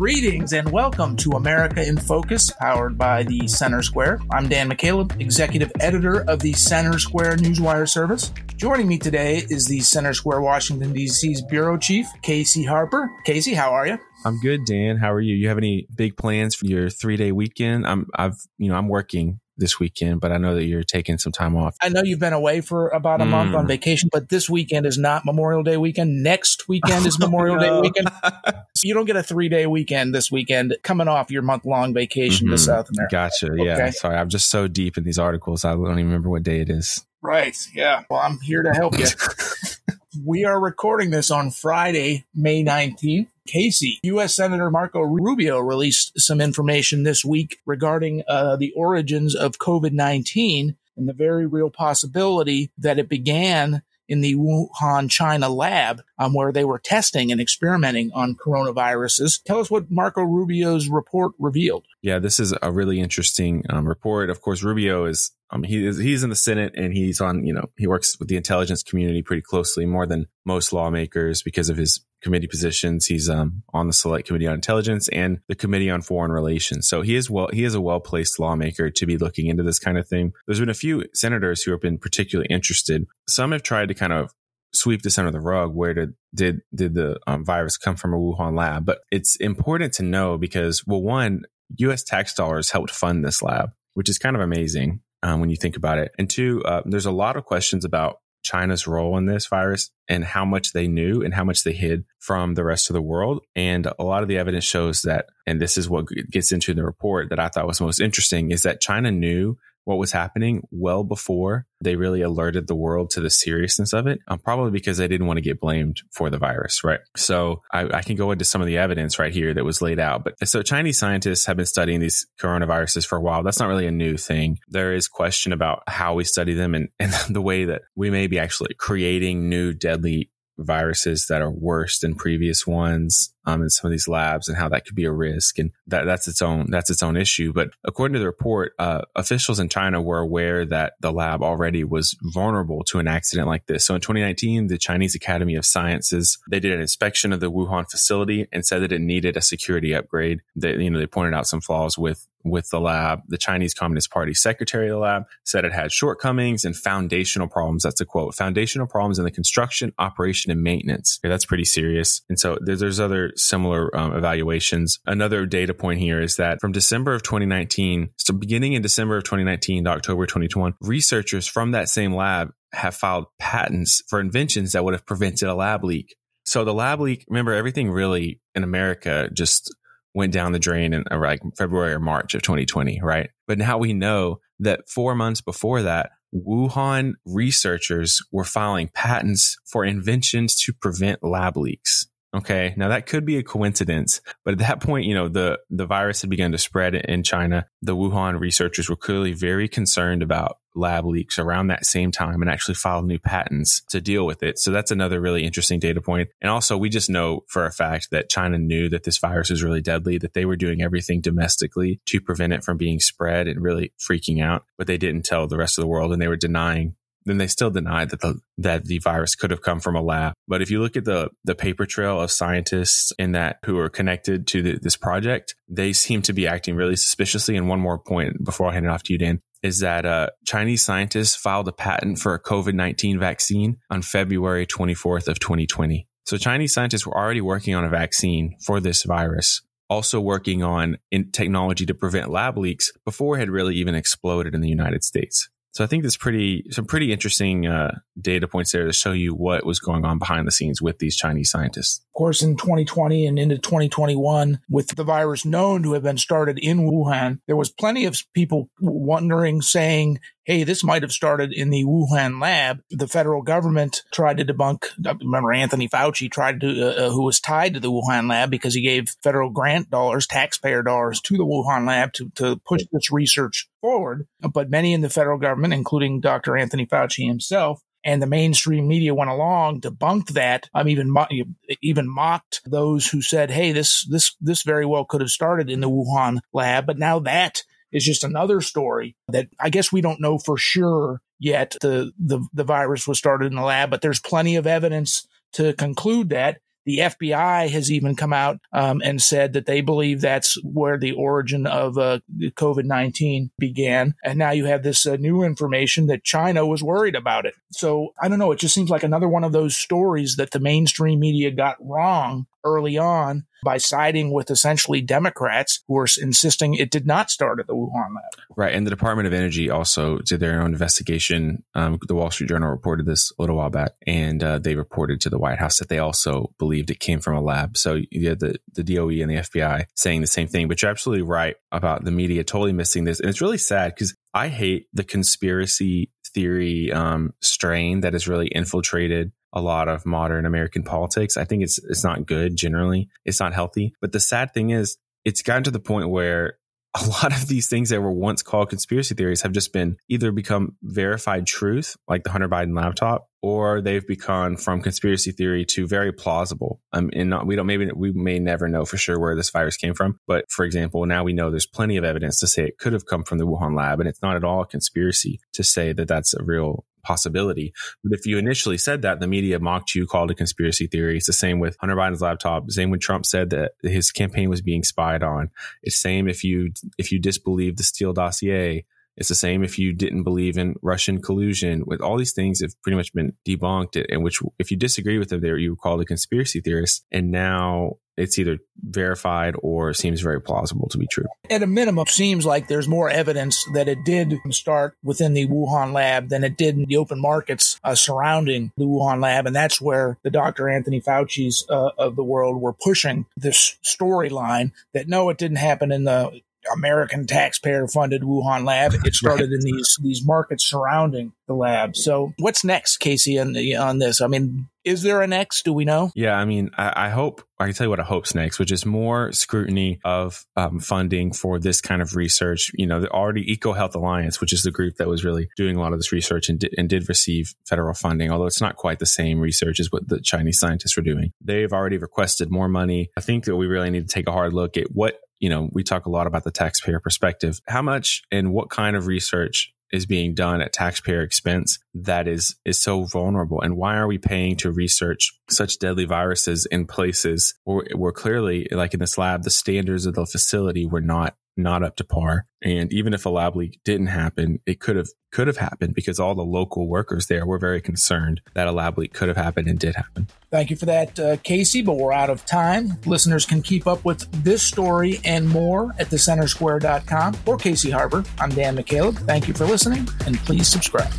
Greetings and welcome to America in Focus, powered by the Center Square. I'm Dan McCaleb, executive editor of the Center Square Newswire service. Joining me today is the Center Square Washington, D.C.'s bureau chief, Casey Harper. Casey, how are you? I'm good, Dan. How are you? You have any big plans for your three day weekend? I'm, I've, you know, I'm working this weekend, but I know that you're taking some time off. I know you've been away for about a mm. month on vacation, but this weekend is not Memorial Day weekend. Next weekend is Memorial no. Day weekend. So you don't get a three day weekend this weekend coming off your month long vacation mm-hmm. to South America. Gotcha. Okay. Yeah. Sorry. I'm just so deep in these articles. I don't even remember what day it is. Right. Yeah. Well, I'm here to help you. we are recording this on Friday, May 19th. Casey, U.S. Senator Marco Rubio released some information this week regarding uh, the origins of COVID 19 and the very real possibility that it began in the Wuhan, China lab um, where they were testing and experimenting on coronaviruses. Tell us what Marco Rubio's report revealed. Yeah, this is a really interesting um, report. Of course, Rubio is um, he is he's in the Senate and he's on you know he works with the intelligence community pretty closely more than most lawmakers because of his committee positions. He's um, on the Select Committee on Intelligence and the Committee on Foreign Relations. So he is well he is a well placed lawmaker to be looking into this kind of thing. There's been a few senators who have been particularly interested. Some have tried to kind of sweep this under the rug. Where did did did the um, virus come from a Wuhan lab? But it's important to know because well, one, U.S. tax dollars helped fund this lab, which is kind of amazing um, when you think about it. And two, uh, there's a lot of questions about China's role in this virus and how much they knew and how much they hid from the rest of the world. And a lot of the evidence shows that, and this is what gets into the report that I thought was most interesting, is that China knew what was happening well before they really alerted the world to the seriousness of it, um, probably because they didn't want to get blamed for the virus, right? So I, I, can go into some of the evidence right here that was laid out. But so Chinese scientists have been studying these coronaviruses for a while. That's not really a new thing. There is question about how we study them and, and the way that we may be actually creating new deadly viruses that are worse than previous ones um, in some of these labs and how that could be a risk and that that's its own that's its own issue but according to the report uh, officials in china were aware that the lab already was vulnerable to an accident like this so in 2019 the chinese academy of sciences they did an inspection of the wuhan facility and said that it needed a security upgrade they you know they pointed out some flaws with with the lab. The Chinese Communist Party secretary of the lab said it had shortcomings and foundational problems. That's a quote. Foundational problems in the construction, operation, and maintenance. Okay, that's pretty serious. And so there's, there's other similar um, evaluations. Another data point here is that from December of 2019, so beginning in December of 2019 to October 2021, researchers from that same lab have filed patents for inventions that would have prevented a lab leak. So the lab leak, remember everything really in America just went down the drain in uh, like February or March of 2020, right? But now we know that four months before that, Wuhan researchers were filing patents for inventions to prevent lab leaks. Okay. Now that could be a coincidence, but at that point, you know, the, the virus had begun to spread in China. The Wuhan researchers were clearly very concerned about lab leaks around that same time and actually filed new patents to deal with it. So that's another really interesting data point. And also we just know for a fact that China knew that this virus is really deadly, that they were doing everything domestically to prevent it from being spread and really freaking out, but they didn't tell the rest of the world and they were denying then they still deny that the that the virus could have come from a lab. But if you look at the the paper trail of scientists in that who are connected to the, this project, they seem to be acting really suspiciously. And one more point before I hand it off to you, Dan, is that uh, Chinese scientists filed a patent for a COVID nineteen vaccine on February twenty fourth of twenty twenty. So Chinese scientists were already working on a vaccine for this virus also working on technology to prevent lab leaks before it had really even exploded in the United States. So I think there's pretty some pretty interesting uh, data points there to show you what was going on behind the scenes with these Chinese scientists. Course, in 2020 and into 2021, with the virus known to have been started in Wuhan, there was plenty of people wondering, saying, hey, this might have started in the Wuhan lab. The federal government tried to debunk. Remember, Anthony Fauci tried to, uh, uh, who was tied to the Wuhan lab because he gave federal grant dollars, taxpayer dollars to the Wuhan lab to, to push this research forward. But many in the federal government, including Dr. Anthony Fauci himself, and the mainstream media went along, debunked that. I'm um, even even mocked those who said, "Hey, this this this very well could have started in the Wuhan lab." But now that is just another story that I guess we don't know for sure yet. The, the, the virus was started in the lab, but there's plenty of evidence to conclude that The FBI has even come out um, and said that they believe that's where the origin of uh, COVID 19 began. And now you have this uh, new information that China was worried about it. So I don't know. It just seems like another one of those stories that the mainstream media got wrong early on by siding with essentially Democrats who are insisting it did not start at the Wuhan lab. Right. And the Department of Energy also did their own investigation. Um, the Wall Street Journal reported this a little while back, and uh, they reported to the White House that they also believed it came from a lab. So you had the, the DOE and the FBI saying the same thing. But you're absolutely right about the media totally missing this. And it's really sad because I hate the conspiracy theory um, strain that has really infiltrated a lot of modern American politics. I think it's it's not good generally. It's not healthy. But the sad thing is it's gotten to the point where a lot of these things that were once called conspiracy theories have just been either become verified truth, like the Hunter Biden laptop, or they've become from conspiracy theory to very plausible. Um, and not, we don't maybe we may never know for sure where this virus came from. But for example, now we know there's plenty of evidence to say it could have come from the Wuhan lab, and it's not at all a conspiracy to say that that's a real possibility. But if you initially said that, the media mocked you, called it conspiracy theory. It's the same with Hunter Biden's laptop. Same when Trump said that his campaign was being spied on. It's same if you if you disbelieve the Steele dossier. It's the same if you didn't believe in Russian collusion. With all these things have pretty much been debunked, and which if you disagree with them, there you were called a conspiracy theorist. And now it's either verified or seems very plausible to be true. At a minimum, seems like there's more evidence that it did start within the Wuhan lab than it did in the open markets uh, surrounding the Wuhan lab. And that's where the Dr. Anthony Fauci's uh, of the world were pushing this storyline that no, it didn't happen in the American taxpayer funded Wuhan lab. It started in these these markets surrounding the lab. So what's next, Casey, on, on this? I mean, is there a next? Do we know? Yeah, I mean, I, I hope I can tell you what I hope's next, which is more scrutiny of um, funding for this kind of research. You know, the already EcoHealth Alliance, which is the group that was really doing a lot of this research and, di- and did receive federal funding, although it's not quite the same research as what the Chinese scientists were doing. They've already requested more money. I think that we really need to take a hard look at what you know, we talk a lot about the taxpayer perspective. How much and what kind of research is being done at taxpayer expense that is is so vulnerable and why are we paying to research such deadly viruses in places where, where clearly like in this lab the standards of the facility were not not up to par. And even if a lab leak didn't happen, it could have could have happened because all the local workers there were very concerned that a lab leak could have happened and did happen. Thank you for that, uh, Casey. But we're out of time. Listeners can keep up with this story and more at thecentersquare.com or Casey Harper. I'm Dan McCaleb. Thank you for listening, and please subscribe.